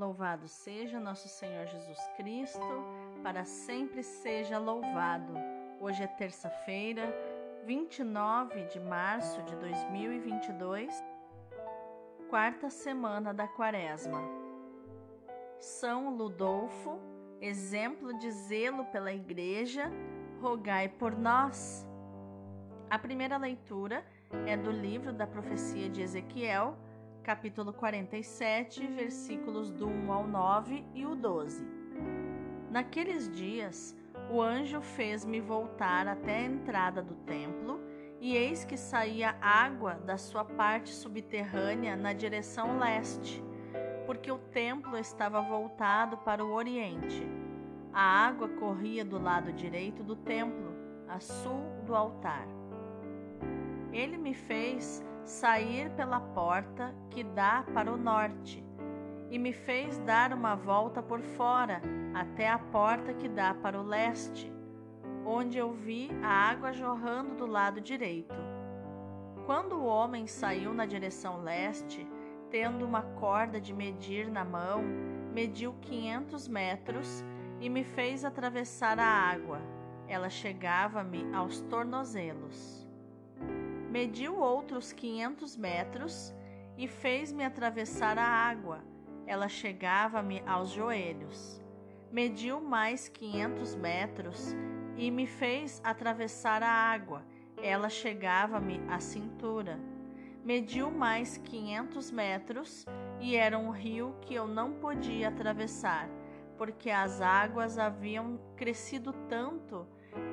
Louvado seja nosso Senhor Jesus Cristo, para sempre seja louvado. Hoje é terça-feira, 29 de março de 2022, quarta semana da Quaresma. São Ludolfo, exemplo de zelo pela Igreja, rogai por nós. A primeira leitura é do livro da profecia de Ezequiel capítulo 47, versículos do 1 ao 9 e o 12. Naqueles dias, o anjo fez-me voltar até a entrada do templo, e eis que saía água da sua parte subterrânea na direção leste, porque o templo estava voltado para o oriente. A água corria do lado direito do templo, a sul do altar. Ele me fez sair pela porta que dá para o norte, e me fez dar uma volta por fora até a porta que dá para o leste, onde eu vi a água jorrando do lado direito. Quando o homem saiu na direção leste, tendo uma corda de medir na mão, mediu quinhentos metros e me fez atravessar a água. Ela chegava-me aos tornozelos mediu outros quinhentos metros e fez-me atravessar a água. Ela chegava-me aos joelhos. Mediu mais quinhentos metros e me fez atravessar a água. Ela chegava-me à cintura. Mediu mais quinhentos metros e era um rio que eu não podia atravessar, porque as águas haviam crescido tanto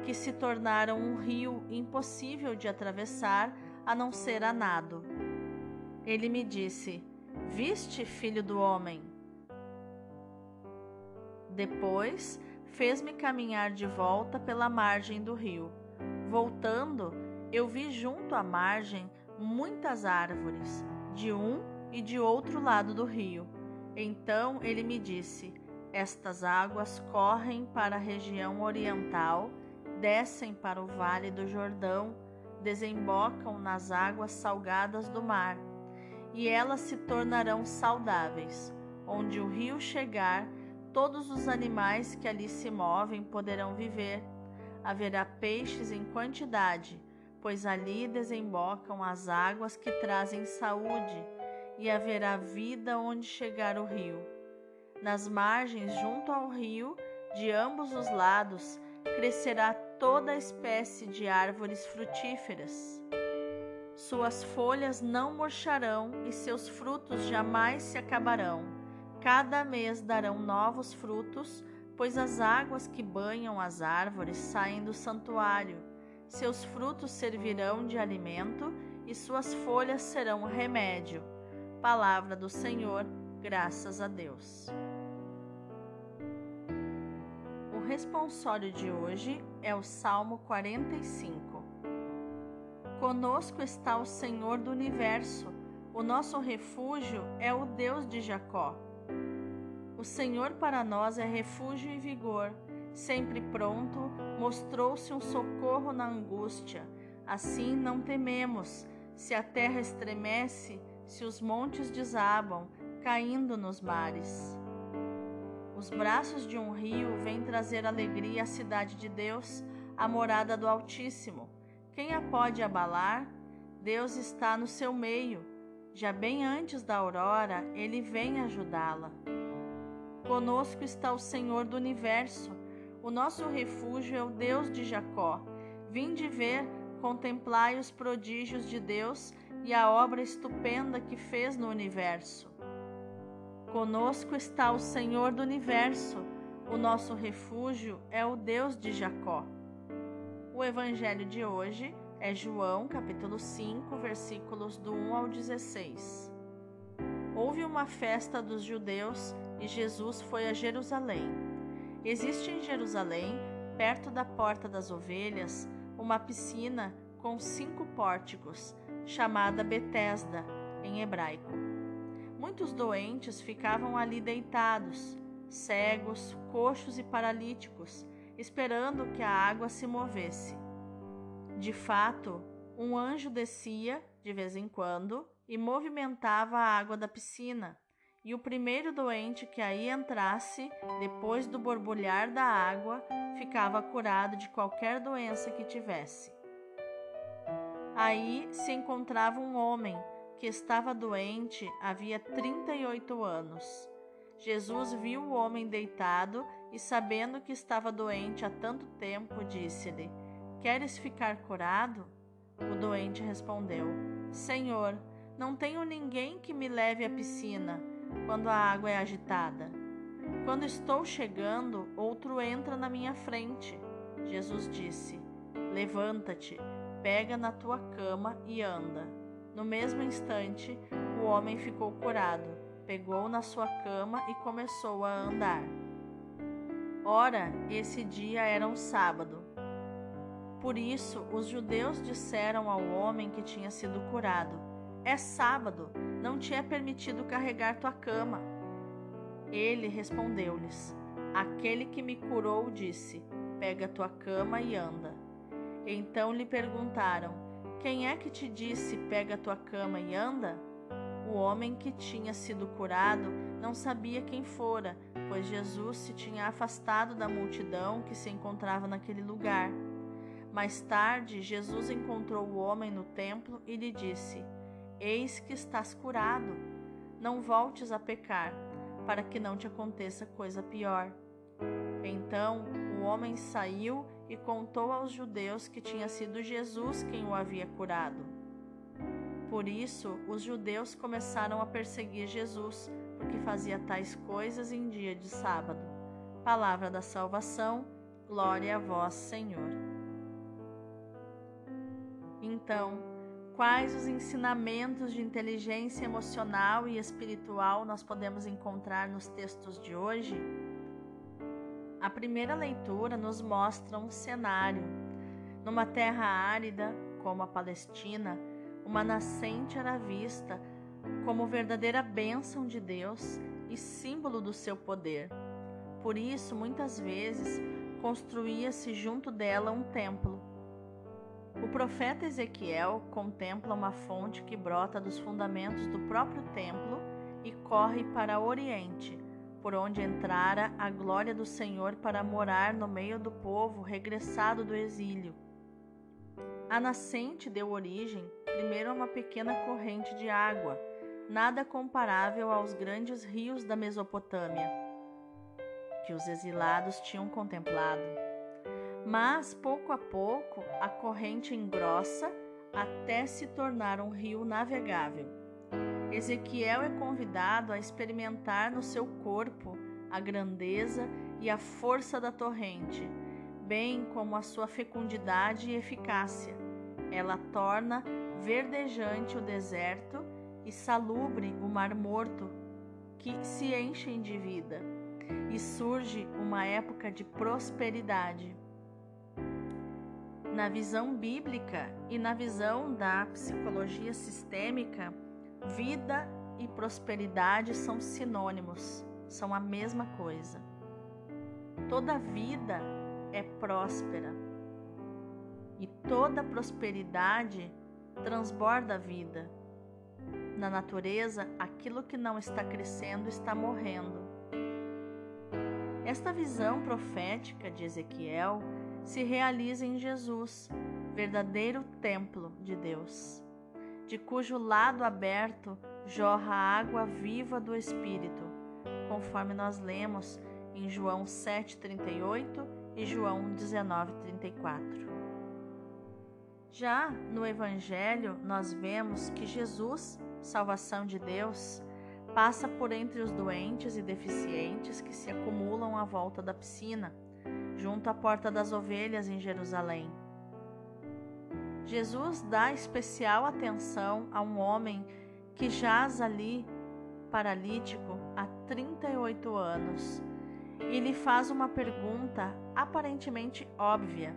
que se tornaram um rio impossível de atravessar a não ser a nado. Ele me disse: Viste, filho do homem? Depois fez-me caminhar de volta pela margem do rio. Voltando, eu vi junto à margem muitas árvores, de um e de outro lado do rio. Então ele me disse: Estas águas correm para a região oriental descem para o vale do Jordão, desembocam nas águas salgadas do mar, e elas se tornarão saudáveis. Onde o rio chegar, todos os animais que ali se movem poderão viver. Haverá peixes em quantidade, pois ali desembocam as águas que trazem saúde, e haverá vida onde chegar o rio. Nas margens, junto ao rio, de ambos os lados, crescerá toda espécie de árvores frutíferas. Suas folhas não murcharão e seus frutos jamais se acabarão. Cada mês darão novos frutos, pois as águas que banham as árvores saem do santuário. Seus frutos servirão de alimento e suas folhas serão remédio. Palavra do Senhor, graças a Deus responsório de hoje é o Salmo 45. Conosco está o Senhor do universo, o nosso refúgio é o Deus de Jacó. O Senhor para nós é refúgio e vigor, sempre pronto, mostrou-se um socorro na angústia. Assim não tememos, se a terra estremece, se os montes desabam, caindo nos mares. Os braços de um rio vêm trazer alegria à cidade de Deus, a morada do Altíssimo. Quem a pode abalar? Deus está no seu meio. Já bem antes da aurora, ele vem ajudá-la. Conosco está o Senhor do universo. O nosso refúgio é o Deus de Jacó. Vinde ver, contemplai os prodígios de Deus e a obra estupenda que fez no universo. Conosco está o Senhor do universo, o nosso refúgio é o Deus de Jacó. O evangelho de hoje é João, capítulo 5, versículos do 1 ao 16. Houve uma festa dos judeus e Jesus foi a Jerusalém. Existe em Jerusalém, perto da Porta das Ovelhas, uma piscina com cinco pórticos, chamada Betesda em hebraico. Muitos doentes ficavam ali deitados, cegos, coxos e paralíticos, esperando que a água se movesse. De fato, um anjo descia, de vez em quando, e movimentava a água da piscina, e o primeiro doente que aí entrasse, depois do borbulhar da água, ficava curado de qualquer doença que tivesse. Aí se encontrava um homem que estava doente havia 38 anos. Jesus viu o homem deitado e, sabendo que estava doente há tanto tempo, disse-lhe: Queres ficar curado? O doente respondeu: Senhor, não tenho ninguém que me leve à piscina quando a água é agitada. Quando estou chegando, outro entra na minha frente. Jesus disse: Levanta-te, pega na tua cama e anda. No mesmo instante, o homem ficou curado, pegou na sua cama e começou a andar. Ora, esse dia era um sábado. Por isso, os judeus disseram ao homem que tinha sido curado: É sábado, não te é permitido carregar tua cama. Ele respondeu-lhes: Aquele que me curou disse: Pega tua cama e anda. Então lhe perguntaram: quem é que te disse: pega a tua cama e anda? O homem que tinha sido curado não sabia quem fora, pois Jesus se tinha afastado da multidão que se encontrava naquele lugar. Mais tarde, Jesus encontrou o homem no templo e lhe disse: Eis que estás curado. Não voltes a pecar, para que não te aconteça coisa pior. Então o homem saiu e contou aos judeus que tinha sido Jesus quem o havia curado. Por isso, os judeus começaram a perseguir Jesus, porque fazia tais coisas em dia de sábado. Palavra da salvação, glória a vós, Senhor. Então, quais os ensinamentos de inteligência emocional e espiritual nós podemos encontrar nos textos de hoje? A primeira leitura nos mostra um cenário. Numa terra árida, como a Palestina, uma nascente era vista como verdadeira bênção de Deus e símbolo do seu poder. Por isso, muitas vezes, construía-se junto dela um templo. O profeta Ezequiel contempla uma fonte que brota dos fundamentos do próprio templo e corre para o oriente, por onde entrara a glória do Senhor para morar no meio do povo regressado do exílio. A nascente deu origem primeiro a uma pequena corrente de água, nada comparável aos grandes rios da Mesopotâmia, que os exilados tinham contemplado. Mas, pouco a pouco, a corrente engrossa até se tornar um rio navegável. Ezequiel é convidado a experimentar no seu corpo a grandeza e a força da torrente, bem como a sua fecundidade e eficácia. Ela torna verdejante o deserto e salubre o mar morto, que se enchem de vida, e surge uma época de prosperidade. Na visão bíblica e na visão da psicologia sistêmica, Vida e prosperidade são sinônimos, são a mesma coisa. Toda vida é próspera e toda prosperidade transborda a vida. Na natureza, aquilo que não está crescendo está morrendo. Esta visão profética de Ezequiel se realiza em Jesus, verdadeiro templo de Deus de cujo lado aberto jorra a água viva do Espírito, conforme nós lemos em João 7,38 e João 19,34. Já no Evangelho, nós vemos que Jesus, salvação de Deus, passa por entre os doentes e deficientes que se acumulam à volta da piscina, junto à porta das ovelhas em Jerusalém Jesus dá especial atenção a um homem que jaz ali paralítico há 38 anos e lhe faz uma pergunta aparentemente óbvia,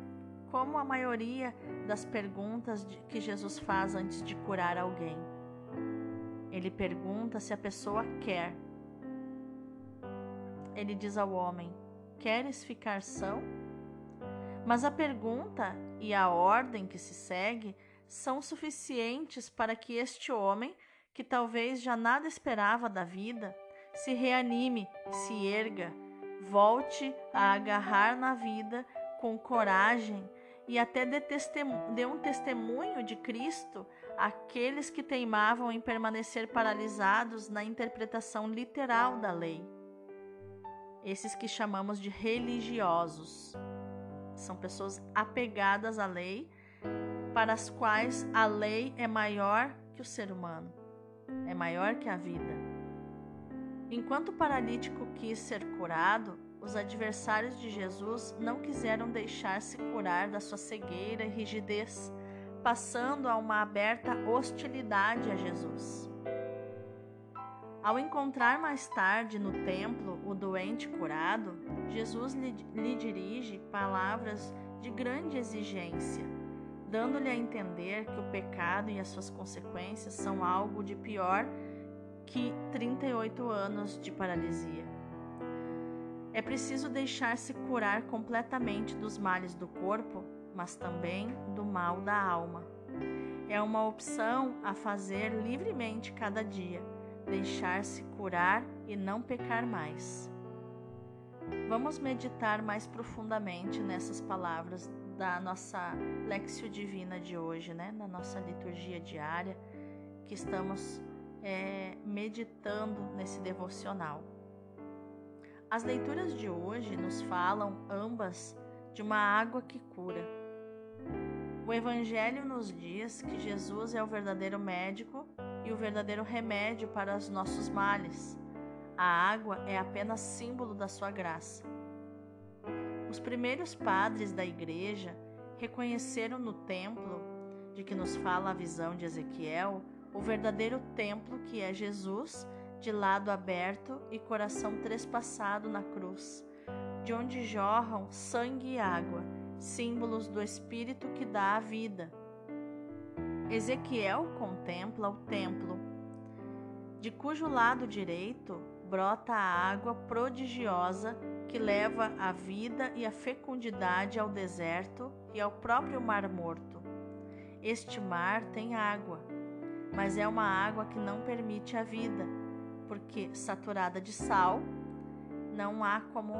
como a maioria das perguntas que Jesus faz antes de curar alguém. Ele pergunta se a pessoa quer. Ele diz ao homem: Queres ficar são? Mas a pergunta e a ordem que se segue são suficientes para que este homem, que talvez já nada esperava da vida, se reanime, se erga, volte a agarrar na vida com coragem e até dê um testemunho de Cristo àqueles que teimavam em permanecer paralisados na interpretação literal da lei. Esses que chamamos de religiosos. São pessoas apegadas à lei, para as quais a lei é maior que o ser humano, é maior que a vida. Enquanto o paralítico quis ser curado, os adversários de Jesus não quiseram deixar-se curar da sua cegueira e rigidez, passando a uma aberta hostilidade a Jesus. Ao encontrar mais tarde no templo o doente curado, Jesus lhe, lhe dirige palavras de grande exigência, dando-lhe a entender que o pecado e as suas consequências são algo de pior que 38 anos de paralisia. É preciso deixar-se curar completamente dos males do corpo, mas também do mal da alma. É uma opção a fazer livremente cada dia, deixar-se curar e não pecar mais. Vamos meditar mais profundamente nessas palavras da nossa Lexio Divina de hoje, né? na nossa liturgia diária, que estamos é, meditando nesse devocional. As leituras de hoje nos falam ambas de uma água que cura. O Evangelho nos diz que Jesus é o verdadeiro médico e o verdadeiro remédio para os nossos males. A água é apenas símbolo da sua graça. Os primeiros padres da igreja reconheceram no templo, de que nos fala a visão de Ezequiel, o verdadeiro templo que é Jesus de lado aberto e coração trespassado na cruz, de onde jorram sangue e água, símbolos do Espírito que dá a vida. Ezequiel contempla o templo, de cujo lado direito brota a água prodigiosa que leva a vida e a fecundidade ao deserto e ao próprio Mar Morto. Este mar tem água, mas é uma água que não permite a vida porque saturada de sal, não há como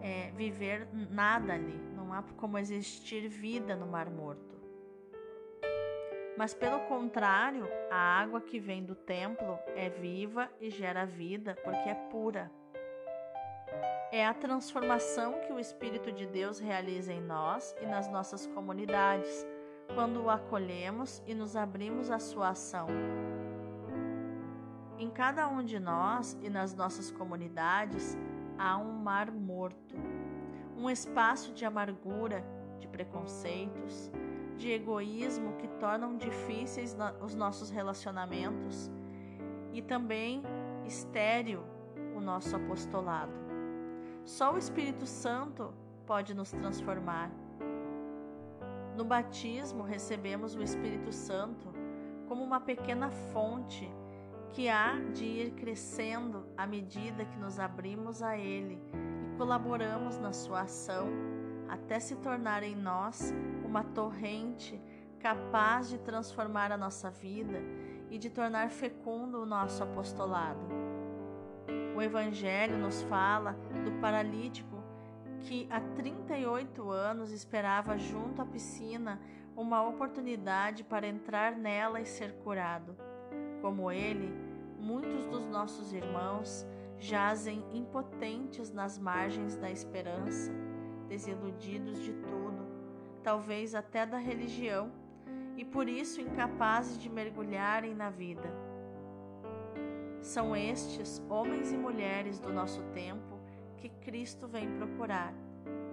é, viver nada ali, não há como existir vida no Mar Morto. Mas pelo contrário, a água que vem do templo é viva e gera vida porque é pura. É a transformação que o Espírito de Deus realiza em nós e nas nossas comunidades, quando o acolhemos e nos abrimos à sua ação, em cada um de nós e nas nossas comunidades há um mar morto, um espaço de amargura, de preconceitos, de egoísmo que tornam difíceis os nossos relacionamentos e também estéril o nosso apostolado. Só o Espírito Santo pode nos transformar. No batismo, recebemos o Espírito Santo como uma pequena fonte que há de ir crescendo à medida que nos abrimos a Ele e colaboramos na Sua ação, até se tornar em nós uma torrente capaz de transformar a nossa vida e de tornar fecundo o nosso apostolado. O Evangelho nos fala do paralítico que há 38 anos esperava junto à piscina uma oportunidade para entrar nela e ser curado. Como ele, muitos dos nossos irmãos jazem impotentes nas margens da esperança, desiludidos de tudo, talvez até da religião, e por isso incapazes de mergulharem na vida. São estes homens e mulheres do nosso tempo que Cristo vem procurar,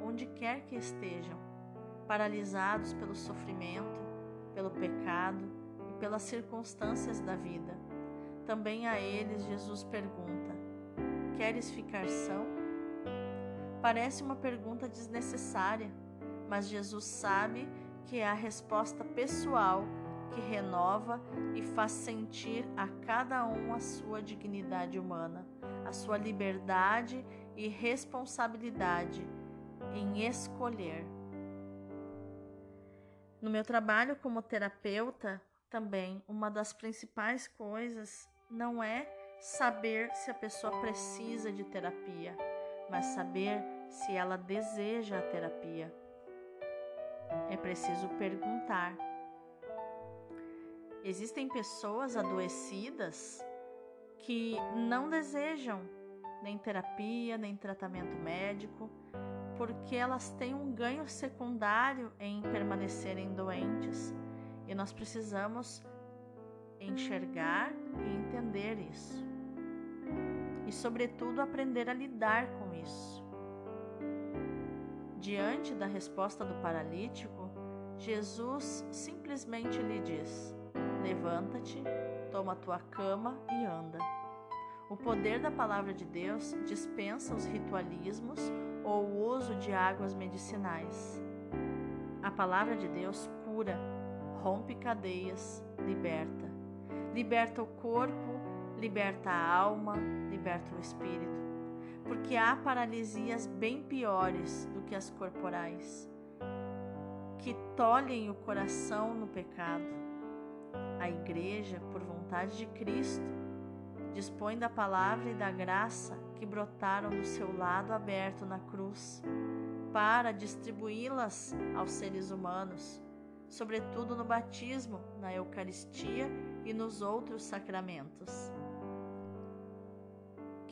onde quer que estejam, paralisados pelo sofrimento, pelo pecado, pelas circunstâncias da vida. Também a eles Jesus pergunta: Queres ficar são? Parece uma pergunta desnecessária, mas Jesus sabe que é a resposta pessoal que renova e faz sentir a cada um a sua dignidade humana, a sua liberdade e responsabilidade em escolher. No meu trabalho como terapeuta, também uma das principais coisas não é saber se a pessoa precisa de terapia, mas saber se ela deseja a terapia. É preciso perguntar. Existem pessoas adoecidas que não desejam nem terapia, nem tratamento médico, porque elas têm um ganho secundário em permanecerem doentes e nós precisamos enxergar e entender isso. E, sobretudo, aprender a lidar com isso. Diante da resposta do paralítico, Jesus simplesmente lhe diz: Levanta-te, toma tua cama e anda. O poder da palavra de Deus dispensa os ritualismos ou o uso de águas medicinais. A palavra de Deus cura, rompe cadeias, liberta. Liberta o corpo, liberta a alma, liberta o espírito. Porque há paralisias bem piores do que as corporais, que tolhem o coração no pecado. A igreja, por vontade de Cristo, dispõe da palavra e da graça que brotaram do seu lado aberto na cruz, para distribuí-las aos seres humanos, sobretudo no batismo, na Eucaristia e nos outros sacramentos.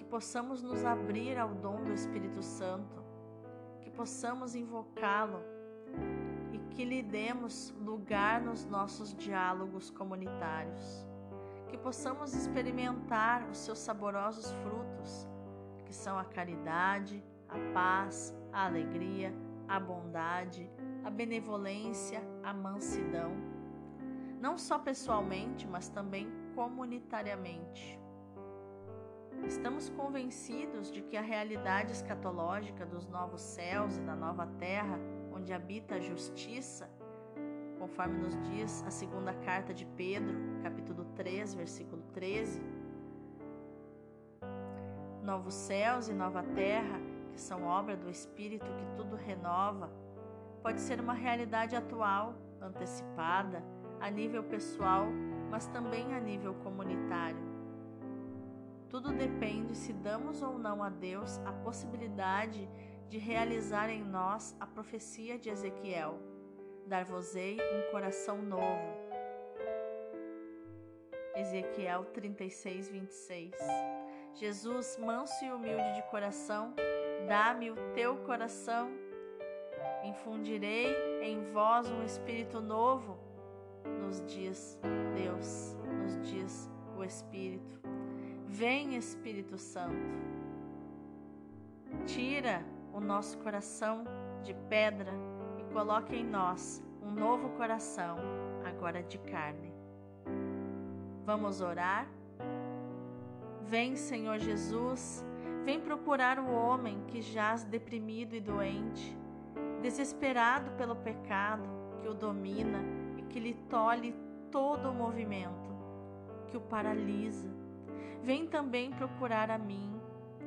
Possamos nos abrir ao dom do Espírito Santo, que possamos invocá-lo e que lhe demos lugar nos nossos diálogos comunitários que possamos experimentar os seus saborosos frutos, que são a caridade, a paz, a alegria, a bondade, a benevolência, a mansidão, não só pessoalmente, mas também comunitariamente. Estamos convencidos de que a realidade escatológica dos novos céus e da nova terra, onde habita a justiça, conforme nos diz a segunda carta de Pedro, capítulo 3, versículo 13. Novos céus e nova terra, que são obra do Espírito que tudo renova, pode ser uma realidade atual, antecipada, a nível pessoal, mas também a nível comunitário. Tudo depende se damos ou não a Deus a possibilidade de realizar em nós a profecia de Ezequiel dar-vos-ei um coração novo. Ezequiel 36, 26. Jesus, manso e humilde de coração, dá-me o teu coração. Infundirei em vós um espírito novo. Nos dias, Deus, nos dias o Espírito. Vem, Espírito Santo. Tira o nosso coração de pedra coloque em nós um novo coração, agora de carne. Vamos orar? Vem, Senhor Jesus, vem procurar o homem que jaz deprimido e doente, desesperado pelo pecado que o domina e que lhe tolhe todo o movimento, que o paralisa. Vem também procurar a mim,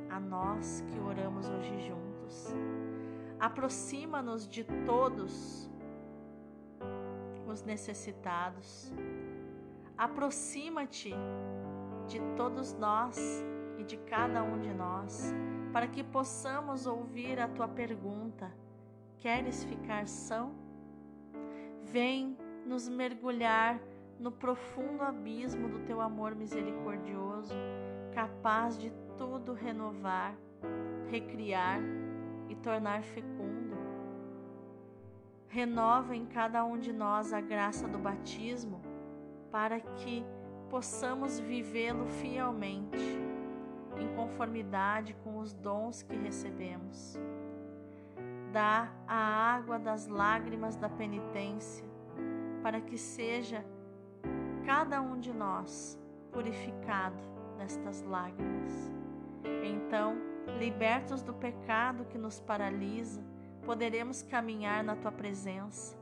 a nós que oramos hoje juntos aproxima-nos de todos os necessitados. Aproxima-te de todos nós e de cada um de nós, para que possamos ouvir a tua pergunta: Queres ficar são? Vem nos mergulhar no profundo abismo do teu amor misericordioso, capaz de tudo renovar, recriar e tornar fecundo. Renova em cada um de nós a graça do batismo para que possamos vivê-lo fielmente, em conformidade com os dons que recebemos. Dá a água das lágrimas da penitência para que seja cada um de nós purificado nestas lágrimas. Então, Libertos do pecado que nos paralisa, poderemos caminhar na tua presença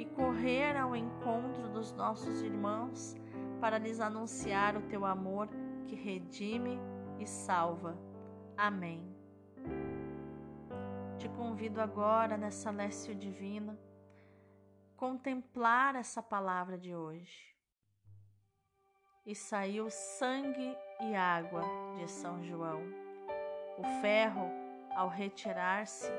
e correr ao encontro dos nossos irmãos para lhes anunciar o teu amor que redime e salva. Amém. Te convido agora nessa lécio divina contemplar essa palavra de hoje e saiu sangue e água de São João. O ferro, ao retirar-se,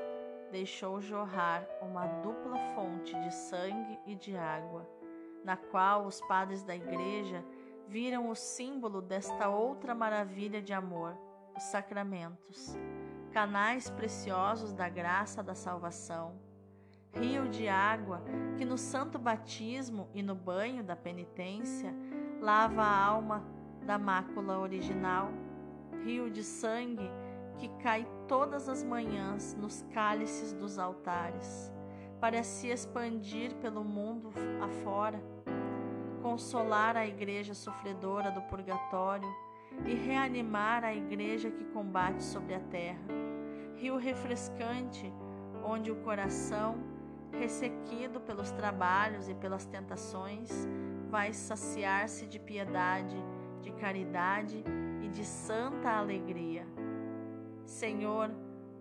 deixou jorrar uma dupla fonte de sangue e de água, na qual os padres da igreja viram o símbolo desta outra maravilha de amor, os sacramentos, canais preciosos da graça da salvação, rio de água que no santo batismo e no banho da penitência lava a alma da mácula original, rio de sangue que cai todas as manhãs nos cálices dos altares, para se expandir pelo mundo afora, consolar a igreja sofredora do purgatório e reanimar a igreja que combate sobre a terra. Rio refrescante, onde o coração, ressequido pelos trabalhos e pelas tentações, vai saciar-se de piedade, de caridade e de santa alegria. Senhor,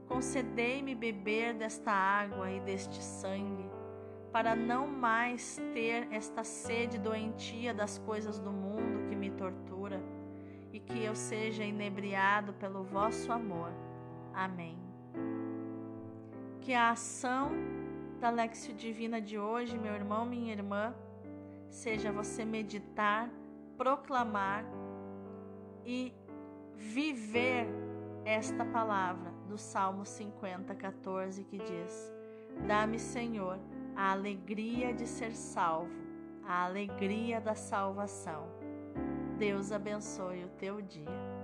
concedei-me beber desta água e deste sangue, para não mais ter esta sede doentia das coisas do mundo que me tortura, e que eu seja inebriado pelo vosso amor. Amém. Que a ação da Lexio Divina de hoje, meu irmão, minha irmã, seja você meditar, proclamar e viver esta palavra do Salmo 50, 14, que diz: Dá-me, Senhor, a alegria de ser salvo, a alegria da salvação. Deus abençoe o teu dia.